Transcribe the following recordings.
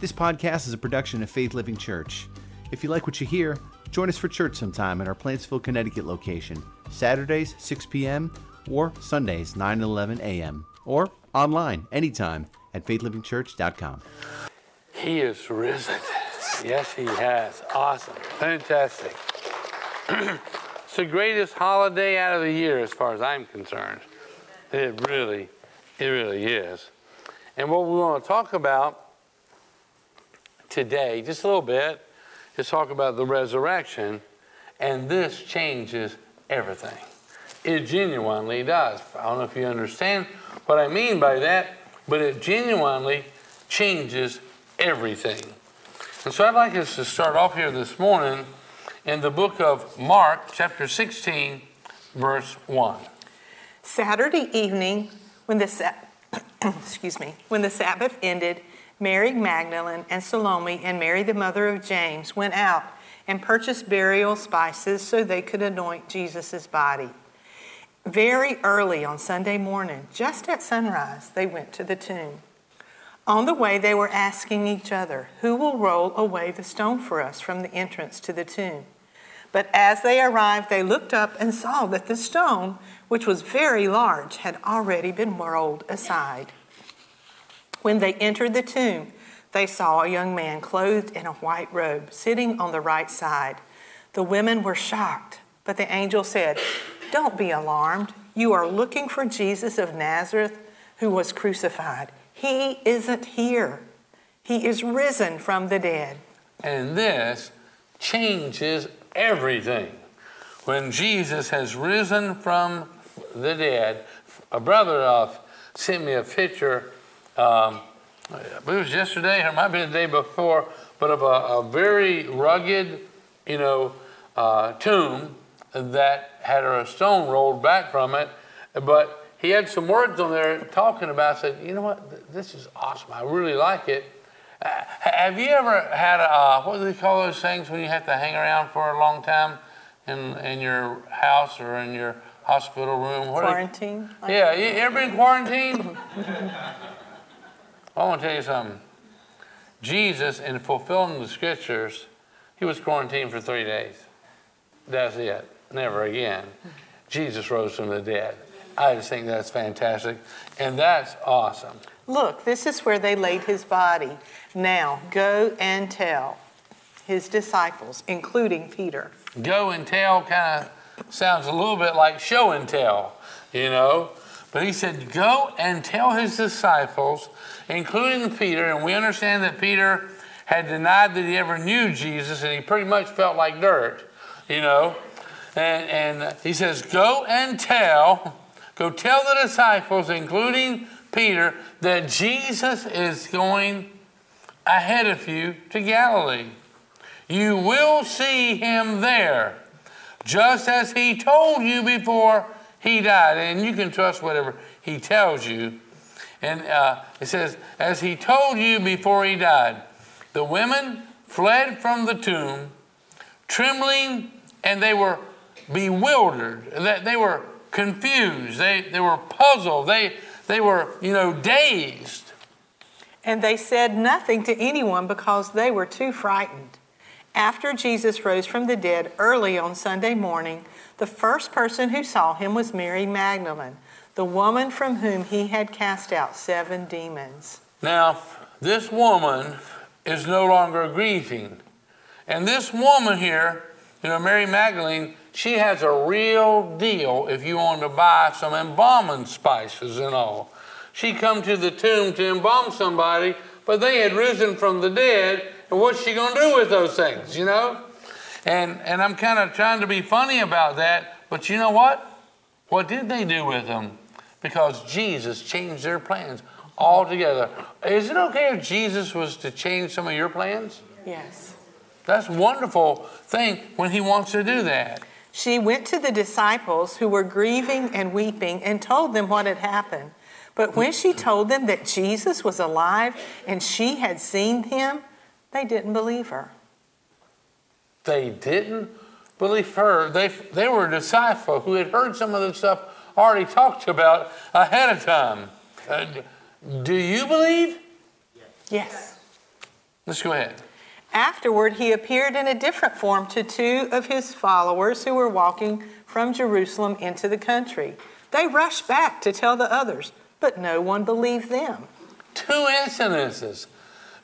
This podcast is a production of Faith Living Church. If you like what you hear, join us for church sometime at our Plantsville, Connecticut location, Saturdays, 6 p.m., or Sundays, 9 and 11 a.m., or online anytime at faithlivingchurch.com. He is risen. Yes, he has. Awesome. Fantastic. it's the greatest holiday out of the year as far as I'm concerned. It really, it really is. And what we want to talk about today, just a little bit, is talk about the resurrection. And this changes everything. It genuinely does. I don't know if you understand what I mean by that, but it genuinely changes everything. And so I'd like us to start off here this morning in the book of Mark, chapter 16, verse 1. Saturday evening, when the sa- excuse me, when the Sabbath ended, Mary Magdalene and Salome and Mary the mother of James went out and purchased burial spices so they could anoint Jesus' body. Very early on Sunday morning, just at sunrise, they went to the tomb. On the way, they were asking each other, Who will roll away the stone for us from the entrance to the tomb? But as they arrived, they looked up and saw that the stone, which was very large, had already been rolled aside. When they entered the tomb, they saw a young man clothed in a white robe sitting on the right side. The women were shocked, but the angel said, Don't be alarmed. You are looking for Jesus of Nazareth who was crucified. He isn't here, he is risen from the dead. And this changes everything. When Jesus has risen from the dead, a brother of sent me a picture um, it was yesterday, or it might have been the day before, but of a, a very rugged, you know, uh, tomb that had a stone rolled back from it. But he had some words on there talking about. Said, you know what, this is awesome. I really like it. Uh, have you ever had a uh, what do they call those things when you have to hang around for a long time in in your house or in your hospital room? What quarantine. yeah, you ever been quarantined? I want to tell you something. Jesus, in fulfilling the scriptures, he was quarantined for three days. That's it. Never again. Jesus rose from the dead. I just think that's fantastic. And that's awesome. Look, this is where they laid his body. Now, go and tell his disciples, including Peter. Go and tell kind of sounds a little bit like show and tell, you know. But he said, Go and tell his disciples, including Peter, and we understand that Peter had denied that he ever knew Jesus, and he pretty much felt like dirt, you know. And, and he says, Go and tell, go tell the disciples, including Peter, that Jesus is going ahead of you to Galilee. You will see him there, just as he told you before he died, and you can trust whatever he tells you. And uh, it says, as he told you before he died, the women fled from the tomb, trembling, and they were bewildered. They were confused. They, they were puzzled. They, they were, you know, dazed. And they said nothing to anyone because they were too frightened. After Jesus rose from the dead early on Sunday morning, the first person who saw him was Mary Magdalene, the woman from whom he had cast out seven demons. Now, this woman is no longer grieving. And this woman here, you know, Mary Magdalene, she has a real deal if you want to buy some embalming spices and all. She come to the tomb to embalm somebody, but they had risen from the dead, and what's she going to do with those things, you know? And, and I'm kind of trying to be funny about that, but you know what? What did they do with them? Because Jesus changed their plans altogether. Is it okay if Jesus was to change some of your plans? Yes. That's a wonderful thing when he wants to do that. She went to the disciples who were grieving and weeping and told them what had happened. But when she told them that Jesus was alive and she had seen him, they didn't believe her. They didn't believe her. They, they were a disciple who had heard some of the stuff already talked about ahead of time. Uh, do you believe? Yes. Let's go ahead. Afterward, he appeared in a different form to two of his followers who were walking from Jerusalem into the country. They rushed back to tell the others, but no one believed them. Two incidences.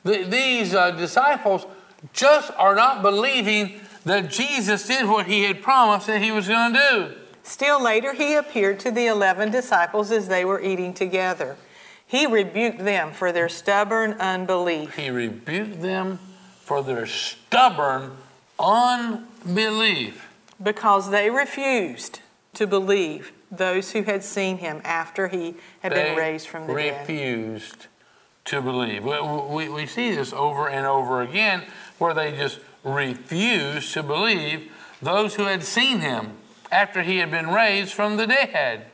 The, these uh, disciples just are not believing that Jesus did what he had promised that he was going to do. Still later, he appeared to the eleven disciples as they were eating together. He rebuked them for their stubborn unbelief. He rebuked them for their stubborn unbelief. Because they refused to believe those who had seen him after he had they been raised from the dead. refused to believe. We, we, we see this over and over again where they just refused to believe those who had seen him after he had been raised from the dead.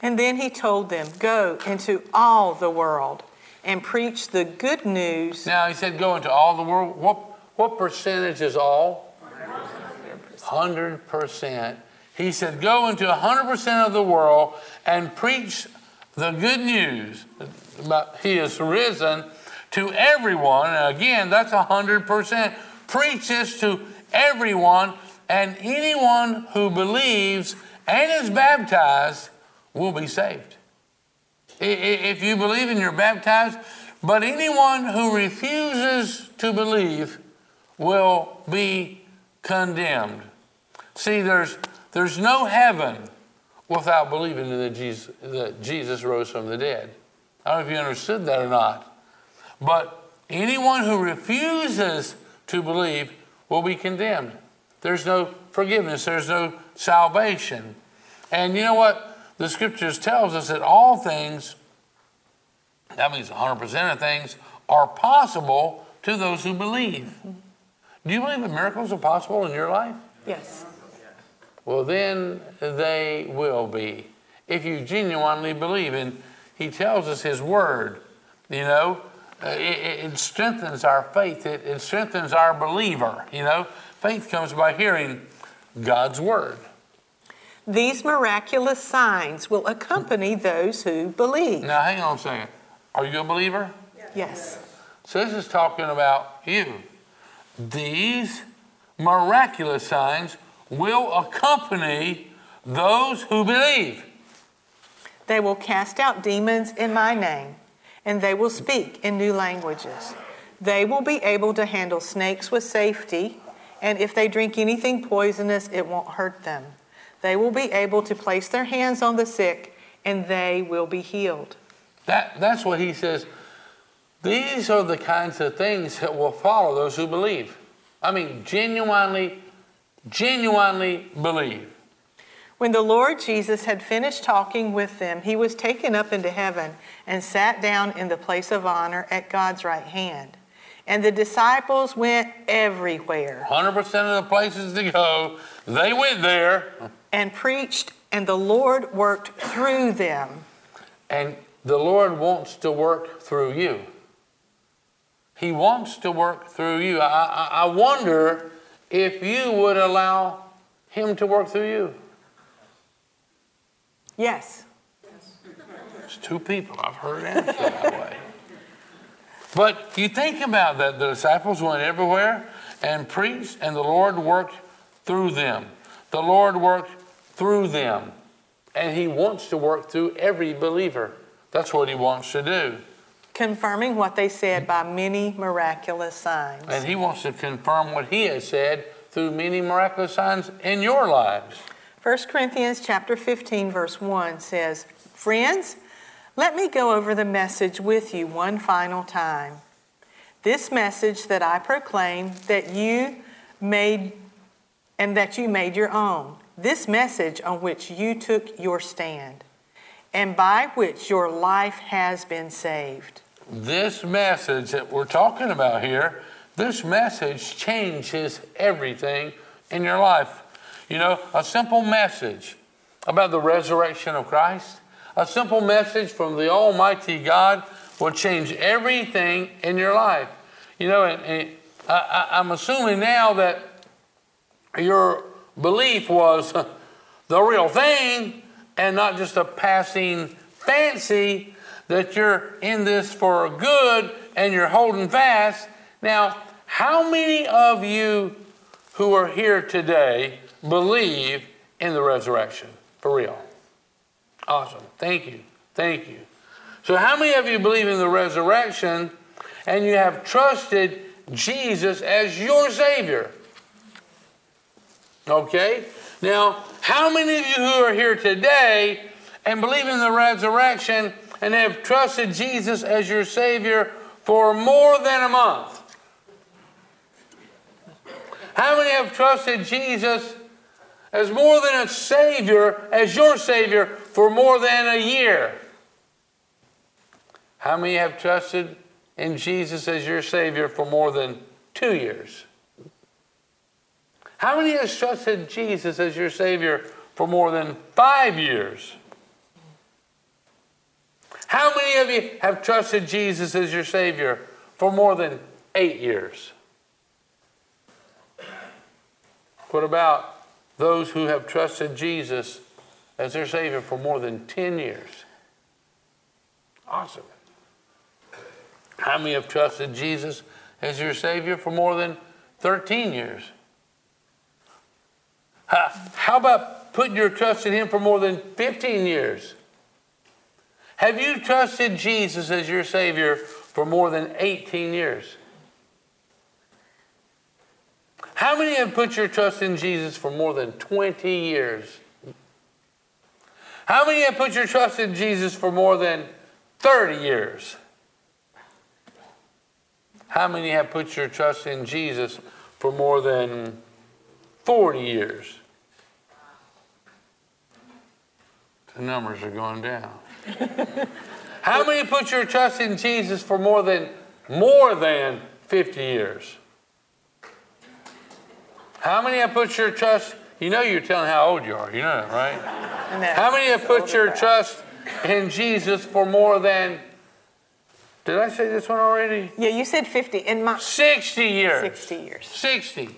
And then he told them, Go into all the world and preach the good news. Now he said, Go into all the world. What, what percentage is all? 100%. He said, Go into 100% of the world and preach the good news about He is risen to everyone. And again, that's 100%. Preach this to everyone, and anyone who believes and is baptized will be saved. If you believe and you're baptized, but anyone who refuses to believe will be condemned. See, there's, there's no heaven without believing that Jesus, that Jesus rose from the dead. I don't know if you understood that or not. But anyone who refuses to believe will be condemned. There's no forgiveness, there's no salvation. And you know what? The scriptures tells us that all things, that means 100% of things, are possible to those who believe. Do you believe that miracles are possible in your life? Yes. Well, then they will be. If you genuinely believe, and he tells us his word, you know, uh, it, it strengthens our faith, it, it strengthens our believer, you know. Faith comes by hearing God's word. These miraculous signs will accompany those who believe. Now, hang on a second. Are you a believer? Yes. So, this is talking about you. These miraculous signs will accompany those who believe. They will cast out demons in my name, and they will speak in new languages. They will be able to handle snakes with safety, and if they drink anything poisonous, it won't hurt them. They will be able to place their hands on the sick, and they will be healed. That, that's what he says. These are the kinds of things that will follow those who believe. I mean, genuinely, genuinely believe. When the Lord Jesus had finished talking with them, he was taken up into heaven and sat down in the place of honor at God's right hand. And the disciples went everywhere 100% of the places to go, they went there, and preached, and the Lord worked through them. and the Lord wants to work through you. He wants to work through you. I, I, I wonder if you would allow Him to work through you. Yes. It's two people. I've heard answer that way. But you think about that. The disciples went everywhere and preached, and the Lord worked through them. The Lord worked through them. And He wants to work through every believer. That's what He wants to do. Confirming what they said by many miraculous signs. And He wants to confirm what He has said through many miraculous signs in your lives. 1 Corinthians chapter 15 verse 1 says, "Friends, let me go over the message with you one final time. This message that I proclaim that you made and that you made your own. This message on which you took your stand and by which your life has been saved." This message that we're talking about here, this message changes everything in your life. You know, a simple message about the resurrection of Christ, a simple message from the Almighty God will change everything in your life. You know, and, and I, I'm assuming now that your belief was the real thing and not just a passing fancy that you're in this for good and you're holding fast Now, how many of you who are here today believe in the resurrection? For real. Awesome. Thank you. Thank you. So, how many of you believe in the resurrection and you have trusted Jesus as your Savior? Okay? Now, how many of you who are here today and believe in the resurrection and have trusted Jesus as your Savior for more than a month? How many have trusted Jesus as more than a Savior, as your Savior, for more than a year? How many have trusted in Jesus as your Savior for more than two years? How many has trusted Jesus as your Savior for more than five years? How many of you have trusted Jesus as your Savior for more than eight years? What about those who have trusted Jesus as their Savior for more than 10 years? Awesome. How many have trusted Jesus as your Savior for more than 13 years? How about putting your trust in Him for more than 15 years? Have you trusted Jesus as your Savior for more than 18 years? How many have put your trust in Jesus for more than 20 years? How many have put your trust in Jesus for more than 30 years? How many have put your trust in Jesus for more than 40 years? The numbers are going down. How many put your trust in Jesus for more than more than 50 years? How many have put your trust? You know you're telling how old you are. You know that, right? How many have put your trust in Jesus for more than did I say this one already? Yeah, you said 50. In my 60 years. 60 years. 60.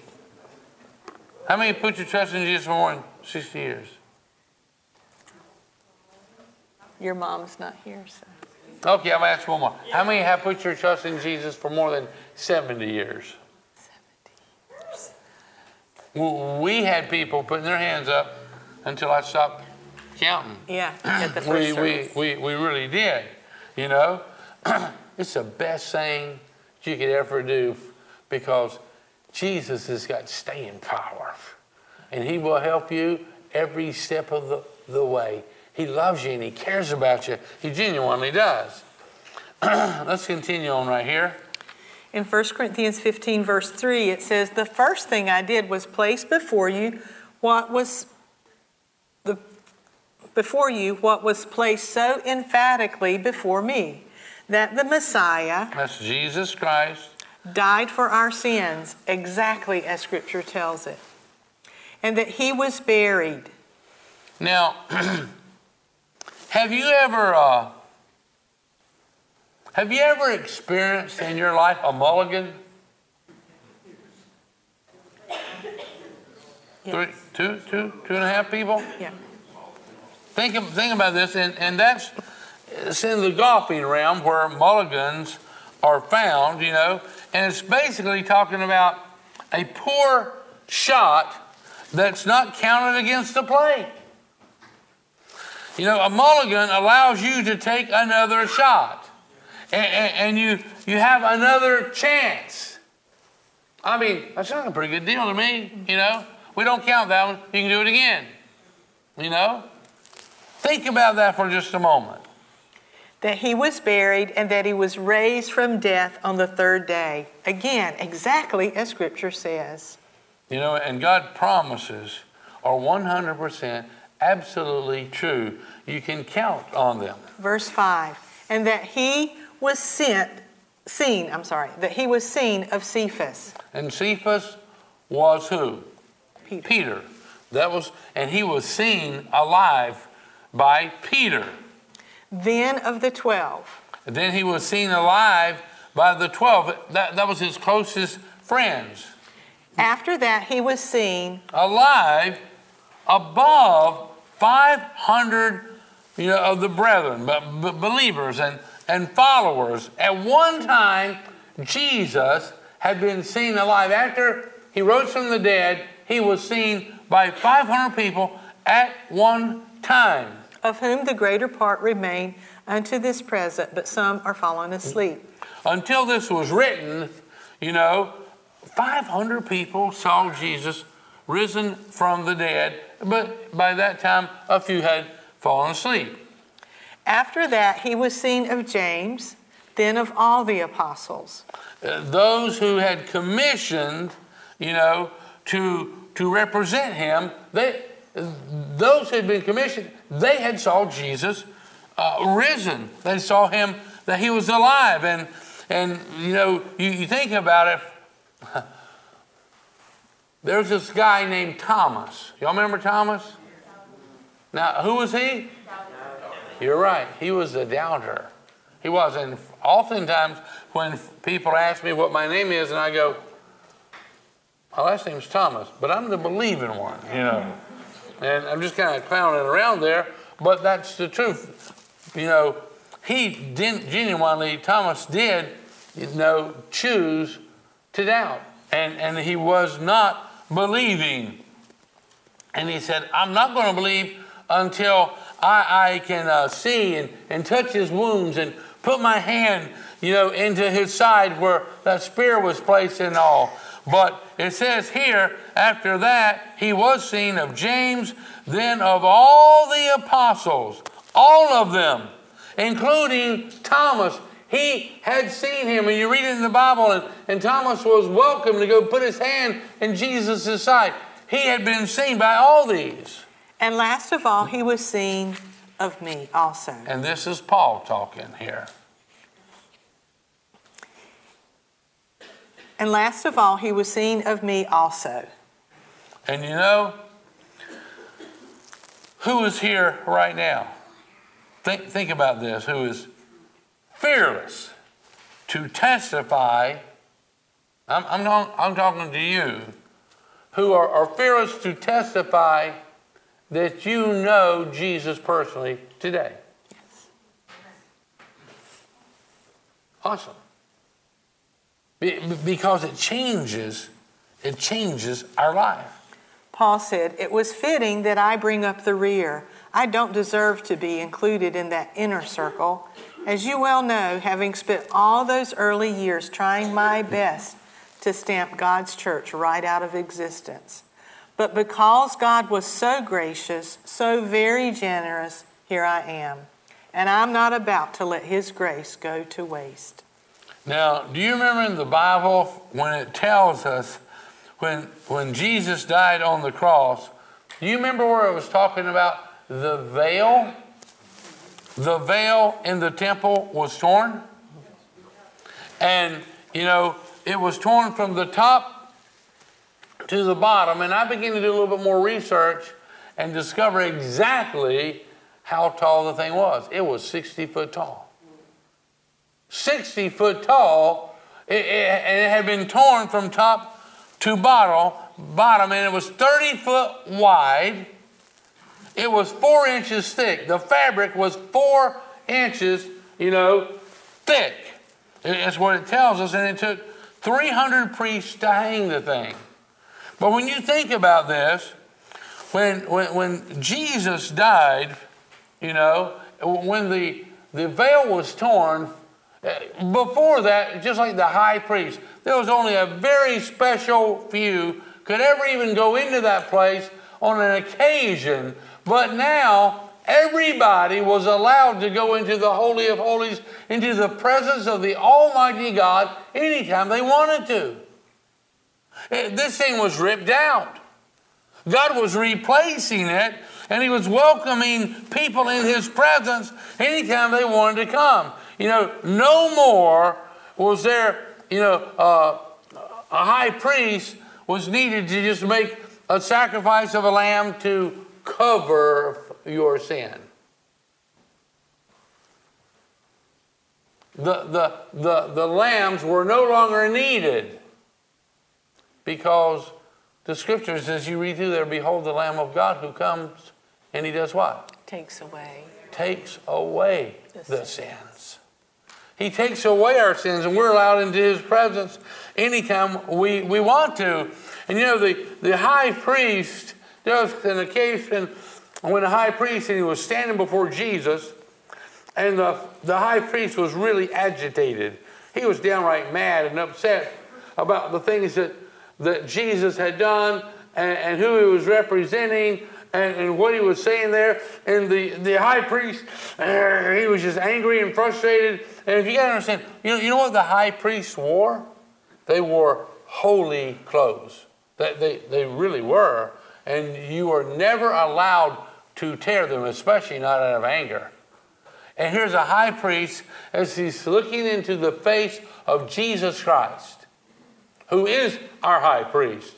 How many have put your trust in Jesus for more than 60 years? Your mom's not here, so. Okay, I'm gonna ask one more. How many have put your trust in Jesus for more than 70 years? 70 years. We had people putting their hands up until I stopped counting. Yeah, at the first we, we, we, we really did, you know? it's the best thing you could ever do because Jesus has got staying power. And He will help you every step of the, the way. He loves you and He cares about you. He genuinely does. Let's continue on right here. In 1 Corinthians 15, verse 3, it says, The first thing I did was place before you what was the before you what was placed so emphatically before me, that the Messiah That's Jesus Christ. died for our sins, exactly as Scripture tells it, and that he was buried. Now, have you ever uh, have you ever experienced in your life a mulligan? Three, two, two, two and a half people? Yeah. Think, of, think about this, and, and that's it's in the golfing realm where mulligans are found, you know, and it's basically talking about a poor shot that's not counted against the play. You know, a mulligan allows you to take another shot, and, and, and you you have another chance. I mean, that sounds like a pretty good deal to me. You know, we don't count that one. You can do it again. You know, think about that for just a moment. That he was buried and that he was raised from death on the third day. Again, exactly as Scripture says. You know, and God promises are 100% absolutely true. You can count on them. Verse 5 And that he was sent, seen, I'm sorry, that he was seen of Cephas. And Cephas was who? Peter. Peter. That was, and he was seen alive by Peter. Then of the twelve. And then he was seen alive by the 12. That, that was his closest friends. After that, he was seen Alive above 500 you know, of the brethren, but, but believers and, and followers. At one time, Jesus had been seen alive. After he rose from the dead, he was seen by 500 people at one time. Of whom the greater part remain unto this present, but some are fallen asleep. Until this was written, you know, 500 people saw Jesus risen from the dead, but by that time, a few had fallen asleep. After that, he was seen of James, then of all the apostles. Uh, those who had commissioned, you know, to, to represent him, they, those who had been commissioned, they had saw Jesus uh, risen. They saw him, that he was alive. And, and you know, you, you think about it, there's this guy named Thomas. Y'all remember Thomas? Now, who was he? You're right. He was a doubter. He was. And oftentimes, when people ask me what my name is, and I go, my last name's Thomas, but I'm the believing one, you know. And I'm just kind of clowning around there, but that's the truth. You know, he didn't genuinely, Thomas did, you know, choose to doubt. And, and he was not believing. And he said, I'm not going to believe until I, I can uh, see and, and touch his wounds and put my hand, you know, into his side where that spear was placed and all. But it says here, after that, he was seen of James, then of all the apostles, all of them, including Thomas. He had seen him, and you read it in the Bible, and, and Thomas was welcome to go put his hand in Jesus' side. He had been seen by all these. And last of all, he was seen of me also. And this is Paul talking here. And last of all, he was seen of me also. And you know, who is here right now? Think, think about this who is fearless to testify. I'm, I'm, not, I'm talking to you who are, are fearless to testify that you know Jesus personally today. Awesome. Be- because it changes, it changes our life. Paul said, It was fitting that I bring up the rear. I don't deserve to be included in that inner circle. As you well know, having spent all those early years trying my best to stamp God's church right out of existence. But because God was so gracious, so very generous, here I am. And I'm not about to let His grace go to waste. Now, do you remember in the Bible when it tells us when, when Jesus died on the cross? Do you remember where it was talking about the veil? The veil in the temple was torn. And, you know, it was torn from the top to the bottom. And I began to do a little bit more research and discover exactly how tall the thing was. It was 60 foot tall. 60 foot tall, it, it, and it had been torn from top to bottom, bottom, and it was 30 foot wide. It was four inches thick. The fabric was four inches, you know, thick. That's what it tells us, and it took 300 priests to hang the thing. But when you think about this, when, when, when Jesus died, you know, when the, the veil was torn, eh, before that, just like the high priest, there was only a very special few could ever even go into that place on an occasion. But now, everybody was allowed to go into the Holy of Holies, into the presence of the Almighty God anytime they wanted to. Eh, this thing was ripped out. God was replacing it, and He was welcoming people in His presence anytime they wanted to come. You know, no more was there, you know, uh, a high priest was needed to just make a sacrifice of a lamb to cover your sin. The, the, the, the lambs were no longer needed because the scriptures, as you read through there, behold the Lamb of God who comes and he does what? Takes away. Takes away the sins. He takes away our sins, and we're allowed into His presence anytime we, we want to. And you know, the, the high priest, there was an occasion when the high priest and he was standing before Jesus, and the, the high priest was really agitated. He was downright mad and upset about the things that, that Jesus had done and, and who he was representing and, and, what he was saying there. And the, the high priest, uh, he was just angry and frustrated. And if you got to understand, you know, you know what the high priest wore? They wore holy clothes. They, they, they really were. And you were never allowed to tear them, especially not out of anger. And here's a high priest as he's looking into the face of Jesus Christ, who is our high priest.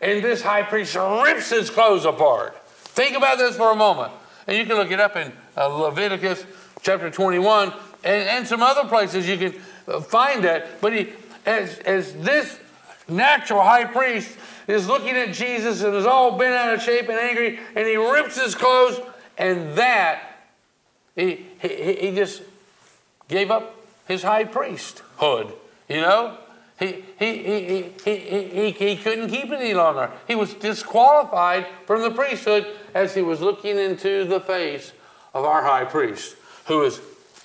And this high priest rips his clothes apart. Think about this for a moment. And you can look it up in uh, Leviticus chapter 21 and, and some other places you can uh, find that. But he, as, as this natural high priest is looking at Jesus and is all bent out of shape and angry, and he rips his clothes, and that, he, he, he just gave up his high priesthood, you know? He, he, he, he, he, he, couldn't keep it any longer. He was disqualified from the priesthood as he was looking into the face of our high priest, who is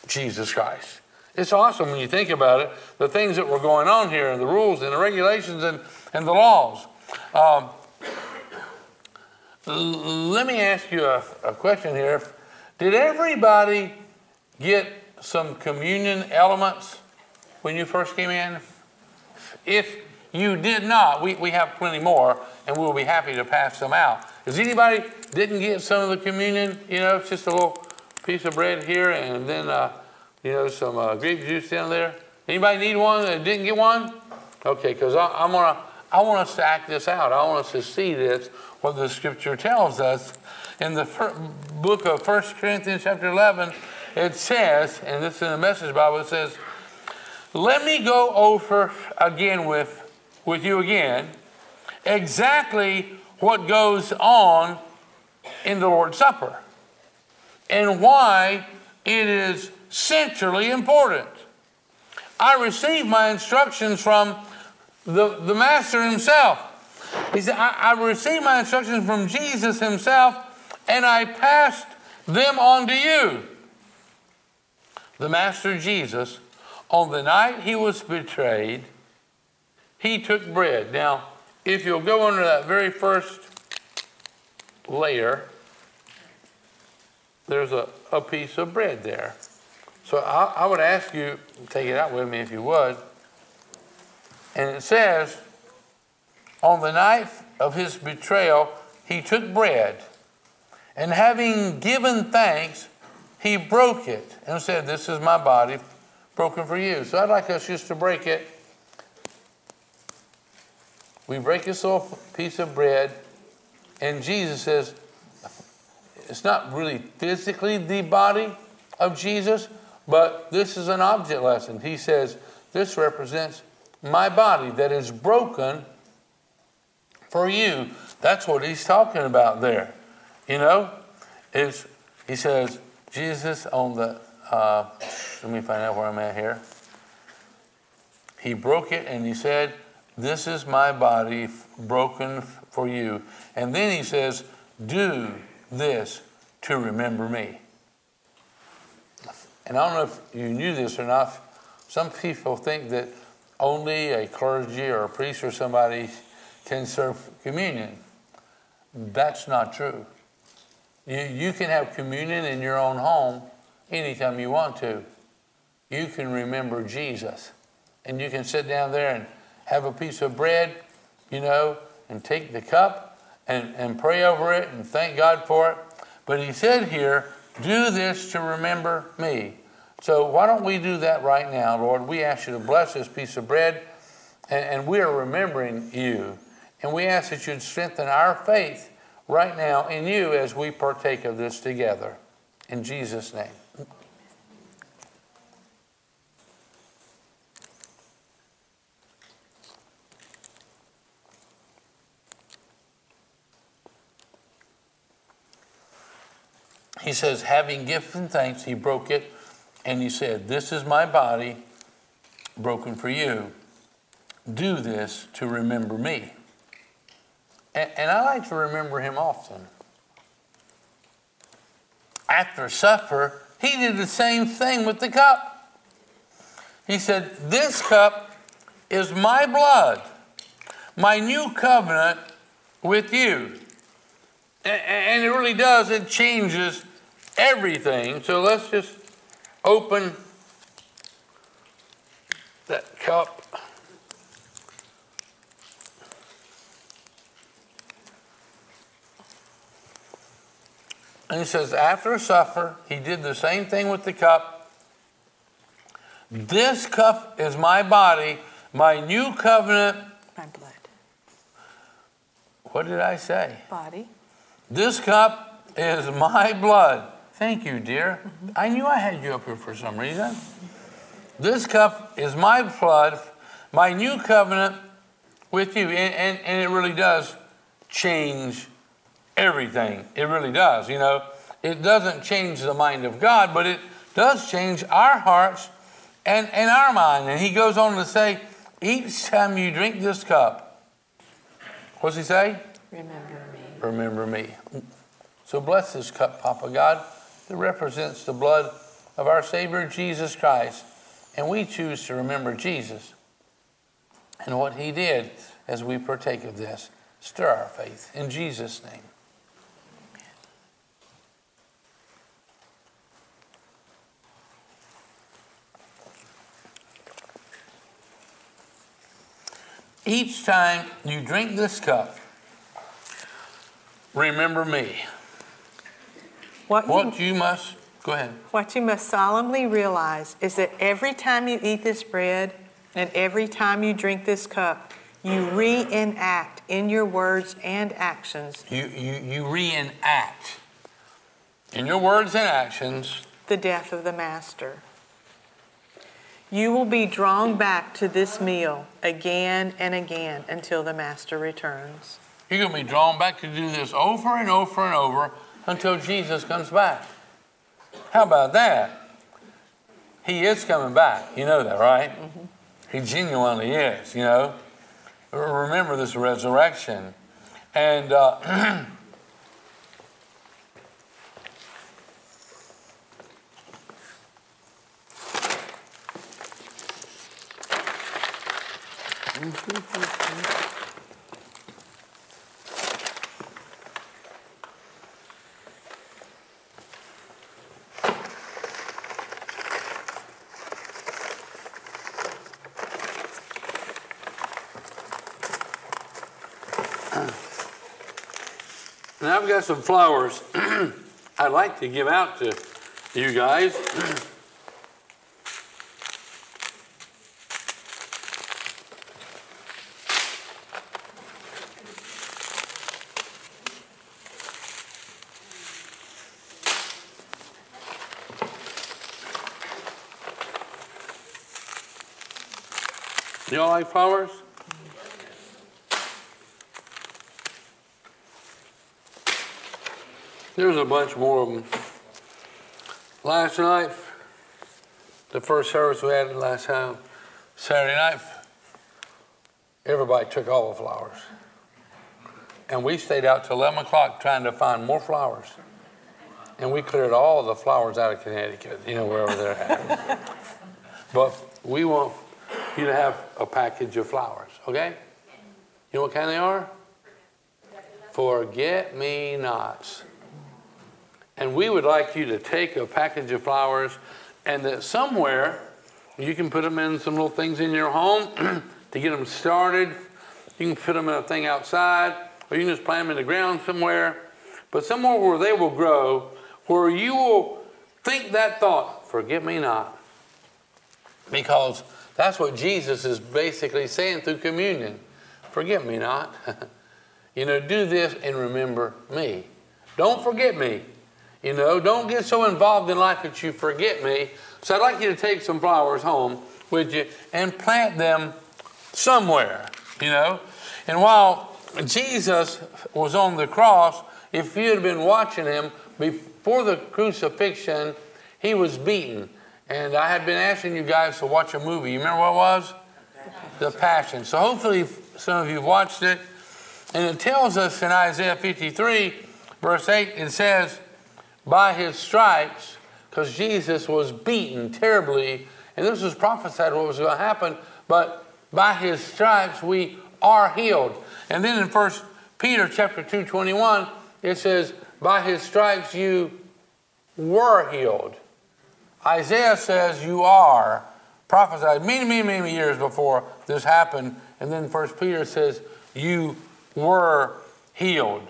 Jesus Christ. It's awesome when you think about it, the things that were going on here, and the rules and the regulations and, and the laws. Um, let me ask you a, a question here. Did everybody get some communion elements when you first came in? If you did not, we, we have plenty more, and we'll be happy to pass them out. Does anybody didn't get some of the communion? You know, it's just a little piece of bread here, and then uh, you know some uh, grape juice down there. Anybody need one that didn't get one? Okay, because I'm gonna I want us to act this out. I want us to see this, what the scripture tells us. In the book of 1 Corinthians, chapter 11, it says, and this is in the Message Bible, it says, Let me go over again with, with you again exactly what goes on in the Lord's Supper and why it is centrally important. I received my instructions from the, the master himself. He said, I, I received my instructions from Jesus himself and I passed them on to you. The master Jesus, on the night he was betrayed, he took bread. Now, if you'll go under that very first layer, there's a, a piece of bread there. So I, I would ask you, take it out with me if you would. And it says, on the night of his betrayal, he took bread, and having given thanks, he broke it and said, This is my body broken for you. So I'd like us just to break it. We break this little piece of bread, and Jesus says, It's not really physically the body of Jesus, but this is an object lesson. He says, This represents my body that is broken for you. That's what he's talking about there. You know, is he says Jesus on the. Uh, let me find out where I'm at here. He broke it and he said, "This is my body broken for you." And then he says, "Do this to remember me." And I don't know if you knew this or not. Some people think that only a clergy or a priest or somebody can serve communion. That's not true. You, you can have communion in your own home anytime you want to. You can remember Jesus. And you can sit down there and have a piece of bread, you know, and take the cup and, and pray over it and thank God for it. But he said here, do this to remember me. So why don't we do that right now, Lord? We ask you to bless this piece of bread, and, and we are remembering you. And we ask that you'd strengthen our faith right now in you as we partake of this together. In Jesus' name. He says, having given thanks, he broke it and he said, This is my body broken for you. Do this to remember me. And, and I like to remember him often. After supper, he did the same thing with the cup. He said, This cup is my blood, my new covenant with you. And it really does, it changes everything. So let's just open that cup. And he says, after supper, he did the same thing with the cup. This cup is my body, my new covenant. My blood. What did I say? Body. This cup is my blood. Thank you, dear. I knew I had you up here for some reason. This cup is my blood, my new covenant with you. And, and, and it really does change everything. It really does. You know, it doesn't change the mind of God, but it does change our hearts and, and our mind. And he goes on to say, each time you drink this cup, what's he say? Remember me. Remember me. So bless this cup, Papa God, that represents the blood of our Savior Jesus Christ. And we choose to remember Jesus and what he did as we partake of this. Stir our faith. In Jesus' name. Each time you drink this cup, remember me. What you, you must, go ahead. what you must solemnly realize is that every time you eat this bread and every time you drink this cup, you reenact in your words and actions You, you, you reenact in your words and actions the death of the Master. You will be drawn back to this meal again and again until the Master returns. You're going to be drawn back to do this over and over and over until Jesus comes back. How about that? He is coming back. You know that, right? Mm-hmm. He genuinely is, you know. Remember this resurrection. And uh, Now I've got some flowers I'd like to give out to you guys. Y'all like flowers? There's a bunch more of them. Last night, the first service we had last time, Saturday night, everybody took all the flowers. And we stayed out till 11 o'clock trying to find more flowers. And we cleared all the flowers out of Connecticut, you know, wherever they're at. but we want you to have a package of flowers, okay? You know what kind they are? Forget me nots. And we would like you to take a package of flowers and that somewhere you can put them in some little things in your home to get them started. You can put them in a thing outside, or you can just plant them in the ground somewhere. But somewhere where they will grow, where you will think that thought, forget me not. Because that's what Jesus is basically saying through communion. Forget me not. you know, do this and remember me. Don't forget me. You know, don't get so involved in life that you forget me. So I'd like you to take some flowers home with you and plant them somewhere, you know. And while Jesus was on the cross, if you had been watching him before the crucifixion, he was beaten and I had been asking you guys to watch a movie. You remember what it was? The Passion. So hopefully some of you have watched it. And it tells us in Isaiah 53, verse 8, it says, By his stripes, because Jesus was beaten terribly, and this was prophesied what was going to happen, but by his stripes we are healed. And then in First Peter chapter 2, 21, it says, By his stripes you were healed. Isaiah says you are. Prophesied many, many, many years before this happened. And then First Peter says you were healed.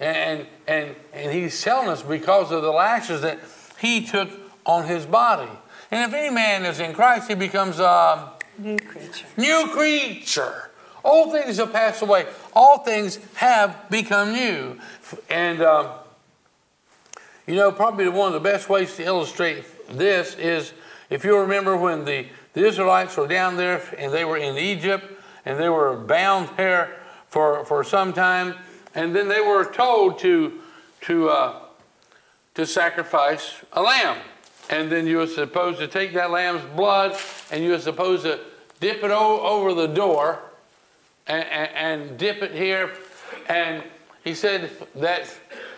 And, and, and he's telling us because of the lashes that he took on his body. And if any man is in Christ, he becomes a New creature. new creature. All things have passed away. All things have become new. And, um, you know, probably one of the best ways to illustrate this is if you remember when the, the Israelites were down there and they were in Egypt and they were bound there for, for some time, and then they were told to, to, uh, to sacrifice a lamb. And then you were supposed to take that lamb's blood and you were supposed to dip it over the door and, and, and dip it here. And he said that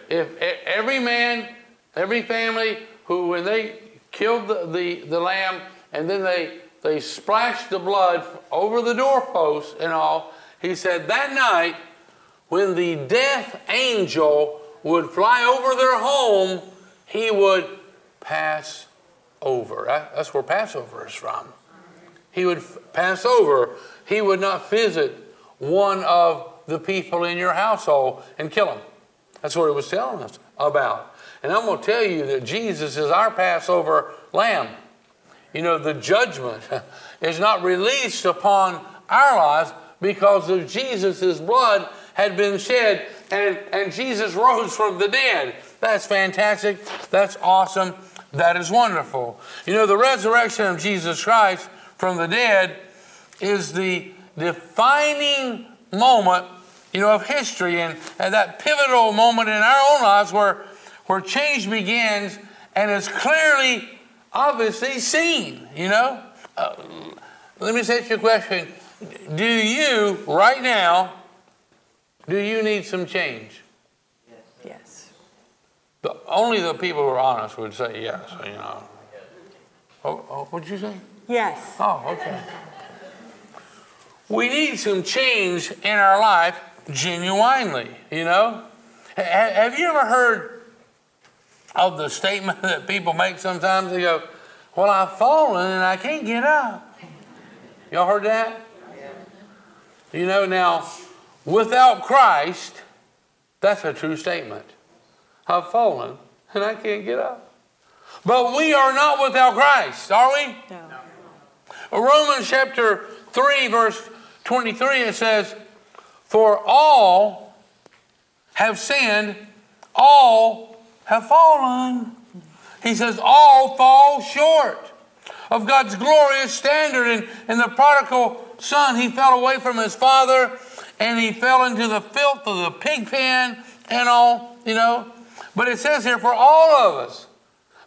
if every man, every family who, when they killed the, the, the lamb and then they, they splashed the blood over the doorpost and all, he said that night when the death angel would fly over their home, he would pass over. That's where Passover is from. He would pass over. He would not visit one of the people in your household and kill them. That's what it was telling us about. And I'm going to tell you that Jesus is our Passover lamb. You know, the judgment is not released upon our lives because of Jesus' blood had been shed and, and Jesus rose from the dead. That's fantastic. That's awesome. That is wonderful. You know, the resurrection of Jesus Christ from the dead is the defining moment, you know, of history and, and that pivotal moment in our own lives where, where change begins and is clearly, obviously seen, you know? Uh, let me ask you a question. Do you, right now, do you need some change? Yes. The, only the people who are honest would say yes, you know. Oh, oh, what'd you say? Yes. Oh, okay. We need some change in our life genuinely, you know? Ha- have you ever heard of the statement that people make sometimes? They go, Well, I've fallen and I can't get up. Y'all heard that? You know, now, without Christ, that's a true statement. I've fallen and I can't get up. But we are not without Christ, are we? No. Romans chapter 3, verse 23, it says, For all have sinned, all have fallen. He says, All fall short of God's glorious standard. And, and the prodigal son, he fell away from his father and he fell into the filth of the pig pen and all, you know. But it says here, For all of us,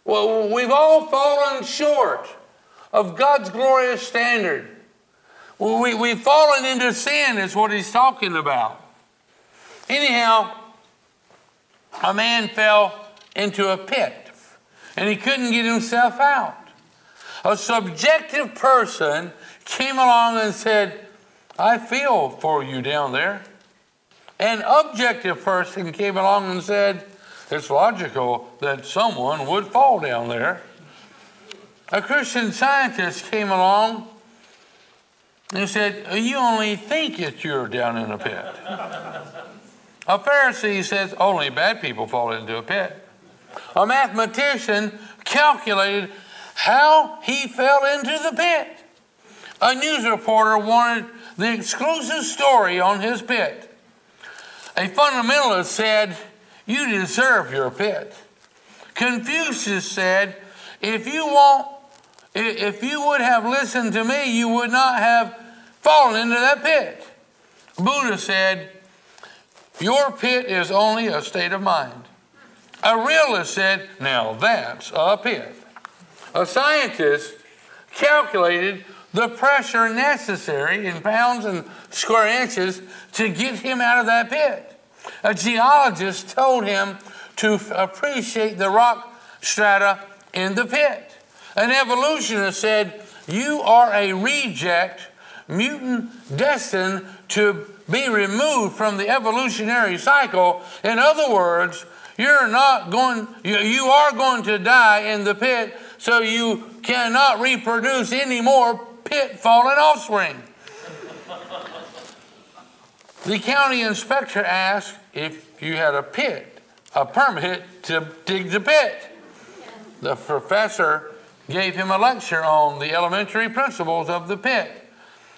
well, we've all fallen short of God's glorious standard. We, we've fallen into sin, is what he's talking about. Anyhow, a man fell into a pit and he couldn't get himself out. A subjective person came along and said, I feel for you down there. An objective person came along and said, It's logical that someone would fall down there. A Christian scientist came along and said, You only think that you're down in a pit. A Pharisee says, Only bad people fall into a pit. A mathematician calculated how he fell into the pit. A news reporter wanted the exclusive story on his pit. A fundamentalist said, You deserve your pit. Confucius said, If you want, if you would have listened to me, you would not have fallen into that pit. Buddha said, Your pit is only a state of mind. A realist said, Now that's a pit. A scientist calculated the pressure necessary in pounds and square inches to get him out of that pit. A geologist told him to appreciate the rock strata in the pit. An evolutionist said, You are a reject, mutant, destined to be removed from the evolutionary cycle. In other words, you're not going, you, you are going to die in the pit, so you cannot reproduce any pit fallen offspring. the county inspector asked if you had a pit, a permit to dig the pit. The professor gave him a lecture on the elementary principles of the pit.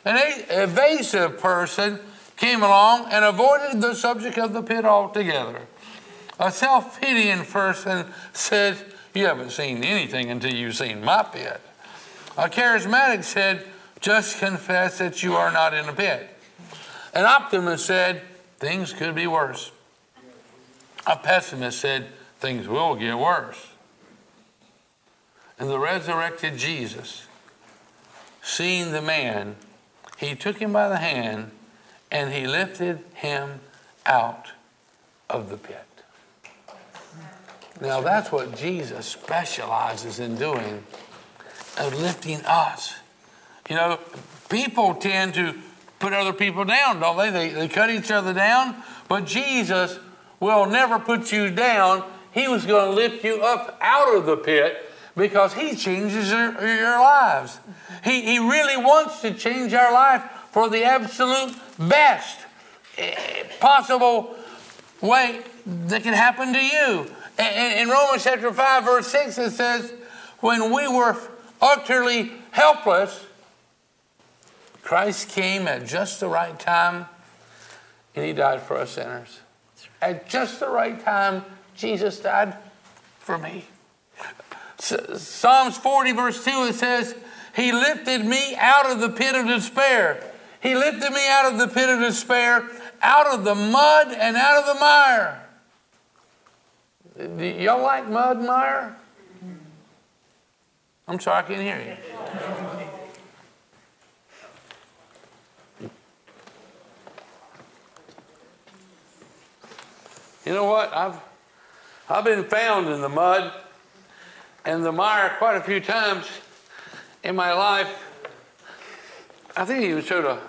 An evasive person came along and avoided the subject of the pit altogether. A self pitying person said, You haven't seen anything until you've seen my pit. A charismatic said, Just confess that you are not in a pit. An optimist said, Things could be worse. A pessimist said, Things will get worse. And the resurrected Jesus, seeing the man, he took him by the hand and he lifted him out of the pit. Now that's what Jesus specializes in doing, of lifting us. You know, people tend to put other people down, don't they? They, they cut each other down, but Jesus will never put you down. He was going to lift you up out of the pit because He changes your, your lives. He, he really wants to change our life for the absolute best eh, possible way that can happen to you. In Romans chapter 5, verse 6, it says, When we were utterly helpless, Christ came at just the right time and he died for us sinners. At just the right time, Jesus died for me. Psalms 40, verse 2, it says, He lifted me out of the pit of despair. He lifted me out of the pit of despair, out of the mud and out of the mire. Do y'all like mud mire? I'm sorry, I can't hear you. You know what? I've I've been found in the mud and the mire quite a few times in my life. I think he showed a,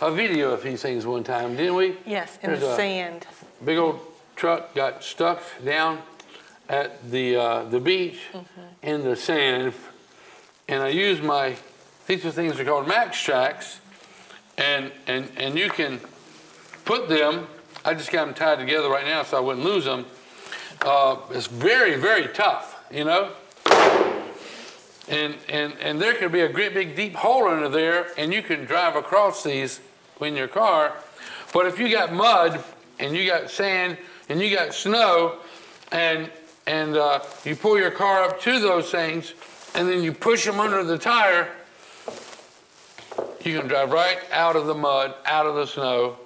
a video of these things one time, didn't we? Yes, in There's the sand. Big old truck got stuck down at the uh, the beach mm-hmm. in the sand, and I use my these are things are called MaxTrax, and and and you can put them. I just got them tied together right now so I wouldn't lose them. Uh, it's very very tough, you know and, and, and there could be a great big deep hole under there, and you can drive across these in your car. But if you got mud and you got sand and you got snow, and and uh, you pull your car up to those things, and then you push them under the tire, you can drive right out of the mud, out of the snow.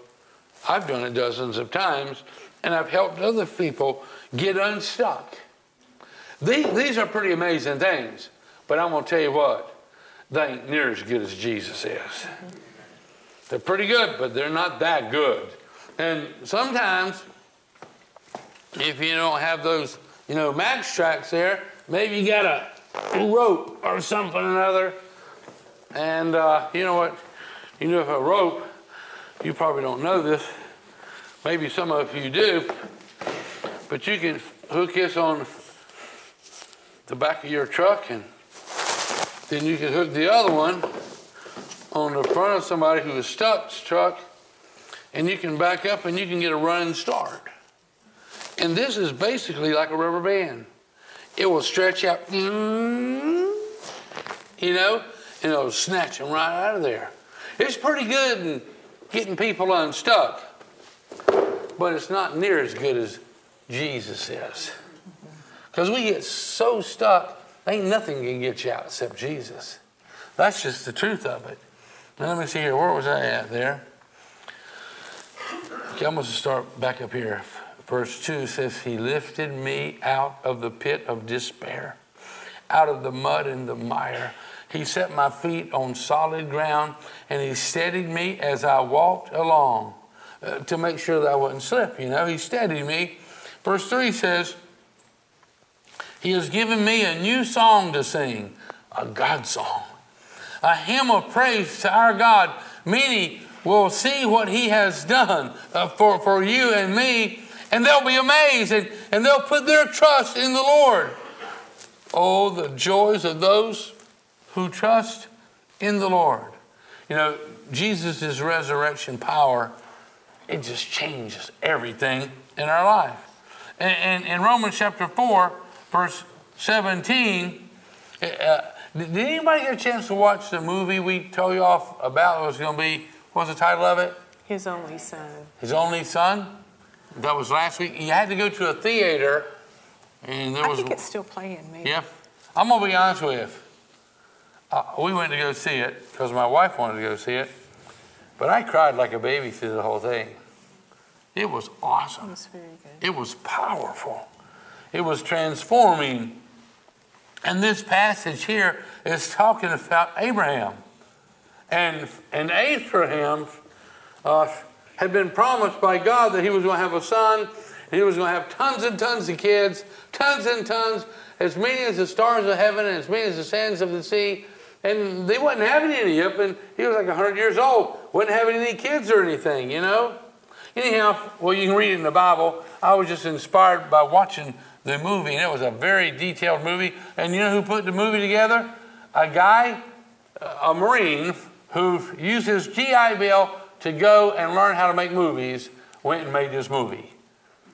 I've done it dozens of times, and I've helped other people get unstuck. These, these are pretty amazing things. But I'm going to tell you what, they ain't near as good as Jesus is. They're pretty good, but they're not that good. And sometimes, if you don't have those, you know, MaxTrax there, maybe you got a rope or something or another. And uh, you know what? You know, if a rope, you probably don't know this. Maybe some of you do. But you can hook this on the back of your truck and then you can hook the other one on the front of somebody who is stuck truck, and you can back up and you can get a running start. And this is basically like a rubber band. It will stretch out, mm, you know, and it'll snatch them right out of there. It's pretty good in getting people unstuck, but it's not near as good as Jesus is. Because we get so stuck Ain't nothing can get you out except Jesus. That's just the truth of it. Now let me see here. Where was I at there? Okay, I'm going to start back up here. Verse 2 says, He lifted me out of the pit of despair, out of the mud and the mire. He set my feet on solid ground and he steadied me as I walked along uh, to make sure that I wouldn't slip. You know, he steadied me. Verse 3 says, He has given me a new song to sing, a God song, a hymn of praise to our God. Many will see what He has done uh, for, for you and me, and they'll be amazed and, and they'll put their trust in the Lord. Oh, the joys of those who trust in the Lord. You know, Jesus' resurrection power, it just changes everything in our life. And in Romans chapter 4, verse 17, uh, did anybody get a chance to watch the movie we told you off about? It was going to be, what's the title of it? His only son. His only son? That was last week. You had to go to a theater, and there I was. think it's still playing, maybe. Yeah. I'm going to be honest with you. Uh, we went to go see it because my wife wanted to go see it, but I cried like a baby through the whole thing. It was awesome. It was very good. It was powerful. It was transforming. And this passage here is talking about Abraham. And, and Abraham uh, had been promised by God that he was going to have a son, and he was going to have tons and tons of kids, tons and tons, as many as the stars of heaven and as many as the sands of the sea. And they wasn't having any up, and he was like 100 years old, wasn't having any kids or anything, you know? Anyhow, well, you can read it in the Bible. I was just inspired by watching the movie, and it was a very detailed movie. And you know who put the movie together? A guy, a Marine, who used his GI Bill to go and learn how to make movies, went and made this movie.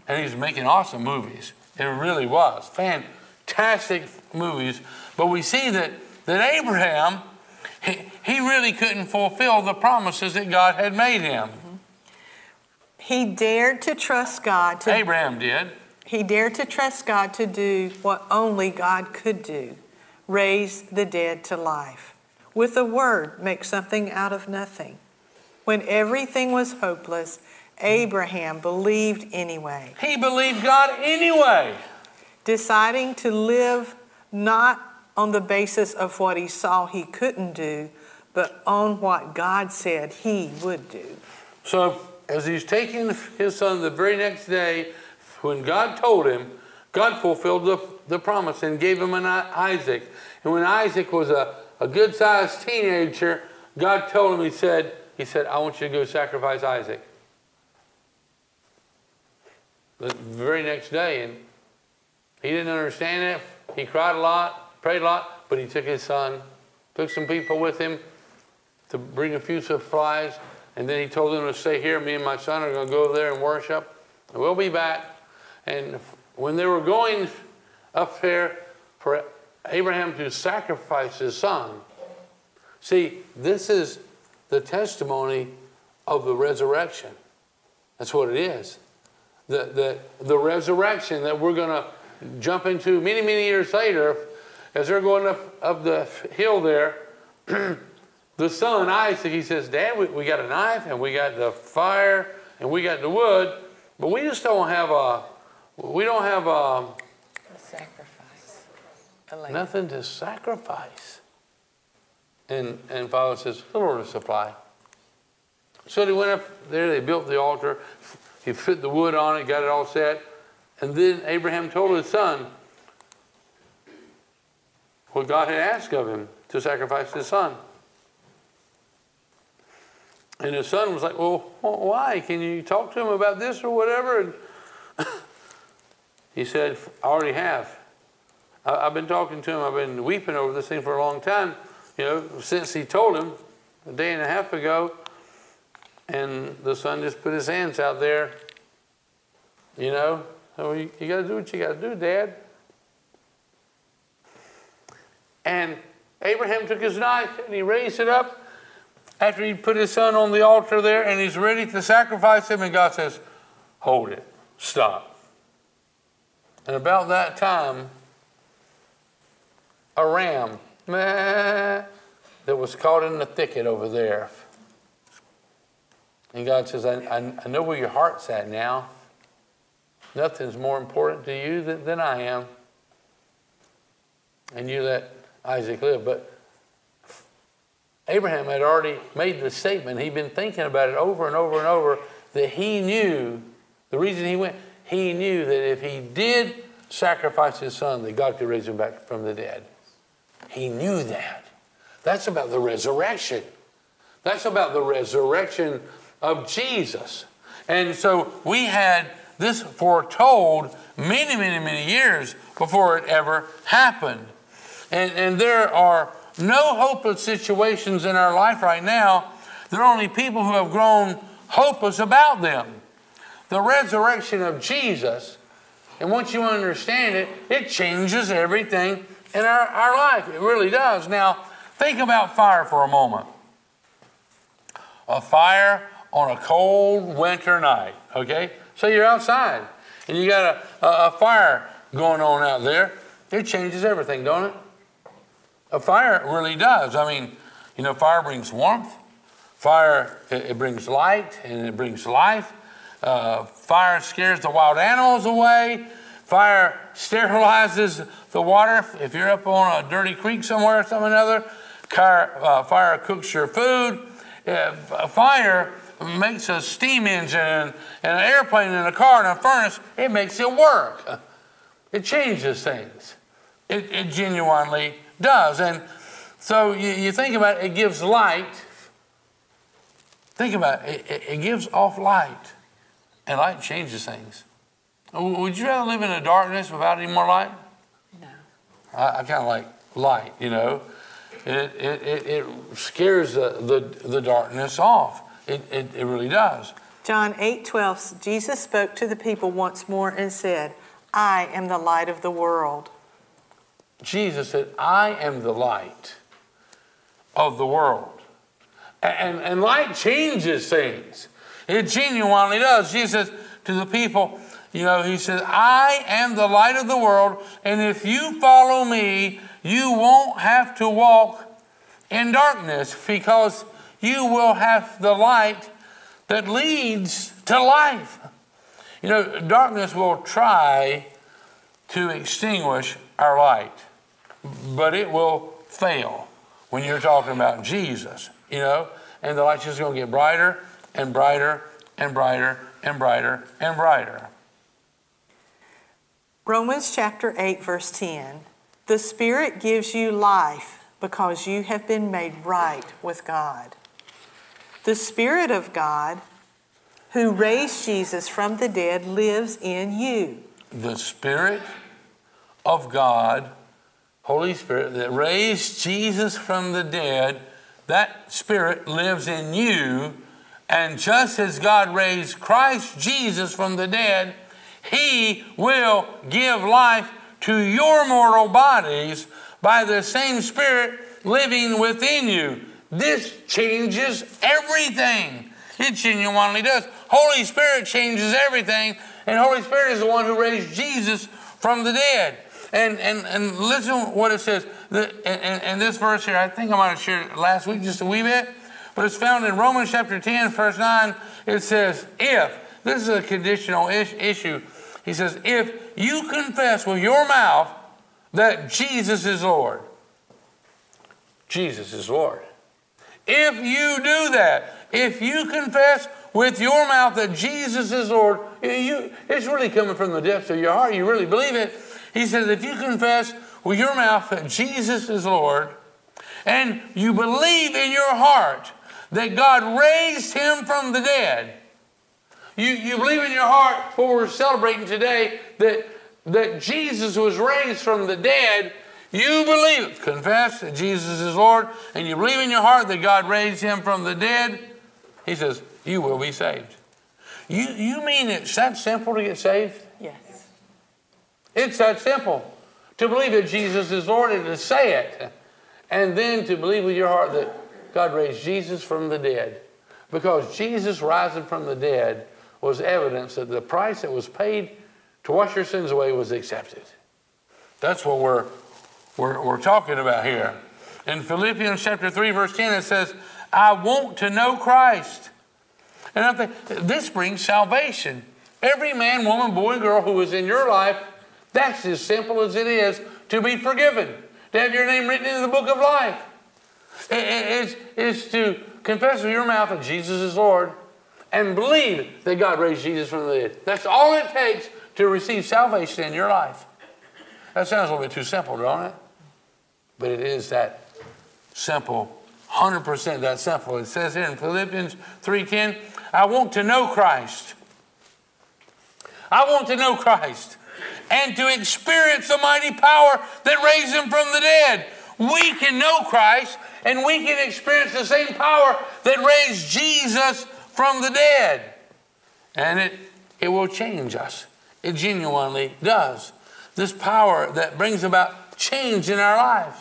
And he's making awesome movies. It really was. Fantastic movies. But we see that, that Abraham, he, he really couldn't fulfill the promises that God had made him. Mm-hmm. He dared to trust God to Abraham did. He dared to trust God to do what only God could do raise the dead to life. With a word, make something out of nothing. When everything was hopeless, Abraham believed anyway, He believed God anyway. deciding to live not on the basis of what he saw he couldn't do, but on what God said he would do. So, as he's taking his son the very next day, when God told him, God fulfilled the, the promise and gave him an Isaac. And when Isaac was a, a good sized teenager, God told him, He said, He said, I want you to go sacrifice Isaac. The very next day, and he didn't understand it. He cried a lot, prayed a lot, but he took his son, took some people with him to bring a few supplies, and then he told them to stay here. Me and my son are going to go over there and worship. And we'll be back. And when they were going up there for Abraham to sacrifice his son, see, this is the testimony of the resurrection. That's what it is. The, the, the resurrection that we're going to jump into many, many years later, as they're going up, up the hill there, the son, Isaac, he says, Dad, we, we got a knife and we got the fire and we got the wood, but we just don't have a, we don't have a, A sacrifice. nothing to sacrifice. And, and Father says, the Lord will supply. So they went up there, they built the altar, he put the wood on it, got it all set. And then Abraham told his son what God had asked of him to sacrifice his son. And his son was like, Well, why? Can you talk to him about this or whatever? And he said, I already have. I've been talking to him, I've been weeping over this thing for a long time, you know, since he told him a day and a half ago. And the son just put his hands out there, you know. So you, you got to do what you got to do, Dad. And Abraham took his knife and he raised it up after he put his son on the altar there and he's ready to sacrifice him. And God says, Hold it, stop. And about that time, a ram meh, that was caught in the thicket over there. And God says, I, I, I know where your heart's at now. Nothing's more important to you than, than I am. and you let Isaac live. But Abraham had already made the statement, he'd been thinking about it over and over and over, that he knew the reason he went, he knew that if he did sacrifice his son, that God could raise him back from the dead. He knew that. That's about the resurrection. That's about the resurrection of Jesus. And so we had this foretold many, many, many years before it ever happened. And, and there are no hopeless situations in our life right now. There are only people who have grown hopeless about them. The resurrection of Jesus, and once you understand it, it changes everything in our, our life. It really does. Now, think about fire for a moment. A fire on a cold winter night, okay? So you're outside and you got a, a, a fire going on out there. It changes everything, don't it? A fire really does. I mean, you know, fire brings warmth. Fire, it, it brings light and it brings life. Uh, fire scares the wild animals away. Fire sterilizes the water. If you're up on a dirty creek somewhere or some another, uh, fire cooks your food. Fire makes a steam engine and, and an airplane and a car and a furnace. It makes it work. It changes things. It, it genuinely does. And so you, you think about it, it gives light. Think about it, it, it gives off light, and light changes things. Would you rather live in a darkness without any more light? No. I, I kind of like light, you know. It, it, it, it scares the, the, the darkness off. It, it, it really does. John 8 12, Jesus spoke to the people once more and said, I am the light of the world. Jesus said, I am the light of the world. And, and light changes things. It genuinely does. Jesus says to the people, you know, he says, I am the light of the world, and if you follow me, you won't have to walk in darkness because you will have the light that leads to life. You know, darkness will try to extinguish our light but it will fail when you're talking about Jesus, you know, and the light's just going to get brighter and brighter and brighter and brighter and brighter. Romans chapter 8, verse 10 The Spirit gives you life because you have been made right with God. The Spirit of God, who raised Jesus from the dead, lives in you. The Spirit of God Holy Spirit that raised Jesus from the dead, that Spirit lives in you. And just as God raised Christ Jesus from the dead, He will give life to your mortal bodies by the same Spirit living within you. This changes everything. It genuinely does. Holy Spirit changes everything, and Holy Spirit is the one who raised Jesus from the dead. And, and, and listen what it says. The, and, and this verse here, I think I might have shared it last week just a wee bit, but it's found in Romans chapter 10, verse 9. It says, if, this is a conditional ish, issue. He says, if you confess with your mouth that Jesus is Lord, Jesus is Lord. If you do that, if you confess with your mouth that Jesus is Lord, you, it's really coming from the depths of your heart. You really believe it. He says, if you confess with your mouth that Jesus is Lord, and you believe in your heart that God raised him from the dead, you, you believe in your heart what we're celebrating today that, that Jesus was raised from the dead, you believe, it. confess that Jesus is Lord, and you believe in your heart that God raised him from the dead, he says, you will be saved. You, you mean it's that simple to get saved? Yes. It's that simple. To believe that Jesus is Lord and to say it, and then to believe with your heart that God raised Jesus from the dead. Because Jesus rising from the dead was evidence that the price that was paid to wash your sins away was accepted. That's what we're, we're, we're talking about here. In Philippians chapter 3, verse 10, it says, I want to know Christ. And I think this brings salvation. Every man, woman, boy, and girl who is in your life that's as simple as it is to be forgiven. to have your name written in the book of life. It's, it's to confess with your mouth that Jesus is Lord and believe that God raised Jesus from the dead. That's all it takes to receive salvation in your life. That sounds a little bit too simple, don't it? But it is that simple, 100% that simple. It says here in Philippians 3:10, I want to know Christ. I want to know Christ and to experience the mighty power that raised him from the dead. We can know Christ and we can experience the same power that raised Jesus from the dead. And it, it will change us. It genuinely does. This power that brings about change in our lives.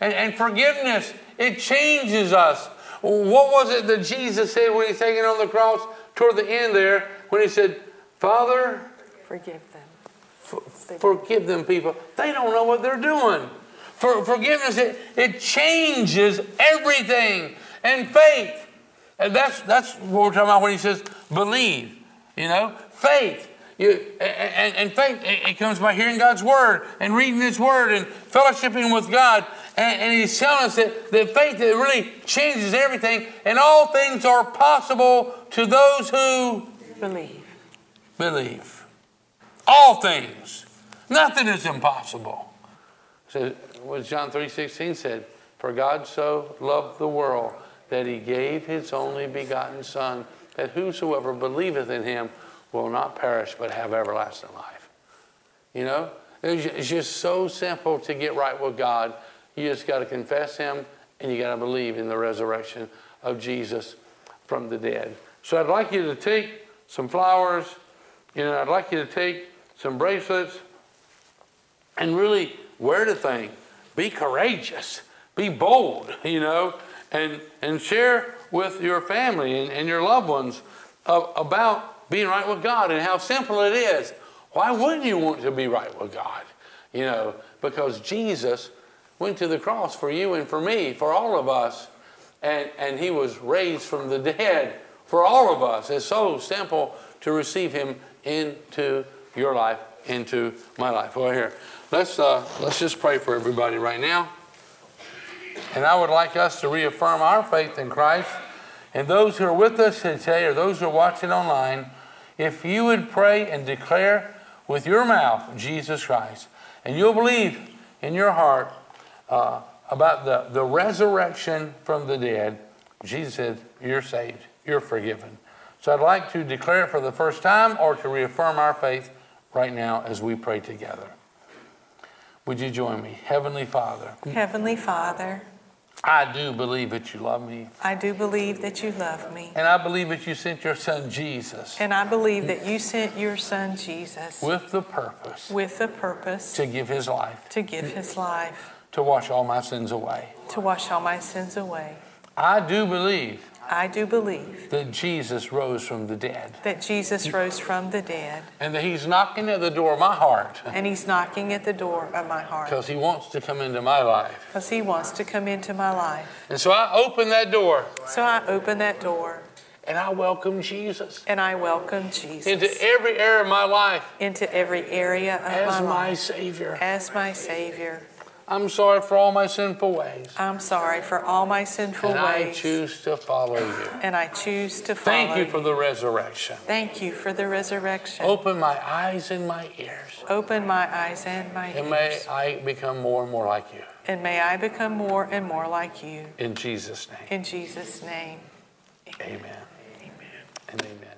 And, and forgiveness, it changes us. What was it that Jesus said when he's hanging on the cross toward the end there when he said, Father, Forgive them. forgive them, people. They don't know what they're doing. For forgiveness, it, it changes everything. And faith, and that's, that's what we're talking about when he says believe. You know, faith. You, and, and faith, it, comes by hearing God's word and reading His word and fellowshipping with God. And, and He's telling us that, that faith it really changes everything, and all things are possible to those who Believe. believe. All things. Nothing is impossible. So what John 3.16 said, For God so loved the world that he gave his only begotten Son, that whosoever believeth in him will not perish but have everlasting life. You know, it's just so simple to get right with God. You just got to confess him and you got to believe in the resurrection of Jesus from the dead. So I'd like you to take some flowers, you know, I'd like you to take some bracelets and really wear the thing. Be courageous, be bold, you know, and, and share with your family and, and your loved ones of, about being right with God and how simple it is. Why wouldn't you want to be right with God? You know, because Jesus went to the cross for you and for me, for all of us, and, and he was raised from the dead for all of us. It's so simple to receive him into your life, into my life. Well, here, let's, uh, let's just pray for everybody right now. And I would like us to reaffirm our faith in Christ. And those who are with us today, or those who are watching online, if you would pray and declare with your mouth Jesus Christ, and you'll believe in your heart uh, about the, the resurrection from the dead, Jesus said, You're saved, you're forgiven. So I'd like to declare it for the first time or to reaffirm our faith right now as we pray together. Would you join me? Heavenly Father, Heavenly Father, I do believe that you love me. I do believe that you love me. And I believe that you sent your son Jesus And I believe that you sent your son Jesus with the purpose with the purpose to give his life, to give his life, to wash all my sins away. to wash all my sins away. I do believe I do believe that Jesus rose from the dead that Jesus rose from the dead and that he's knocking at the door of my heart and he's knocking at the door of my heart because he wants to come into my life. because he wants to come into my life. And so I open that door So I open that door and I welcome Jesus and I welcome Jesus into every area of my life into every area of as my my life Savior. as my Savior. I'm sorry for all my sinful ways. I'm sorry for all my sinful ways. And I choose to follow you. and I choose to follow you. Thank you for the resurrection. Thank you for the resurrection. Open my eyes and my ears. Open my eyes and my ears. And may. I become more and more like you. And may I become more and more like you. In Jesus' name. In Jesus' name. Amen. Amen. And amen.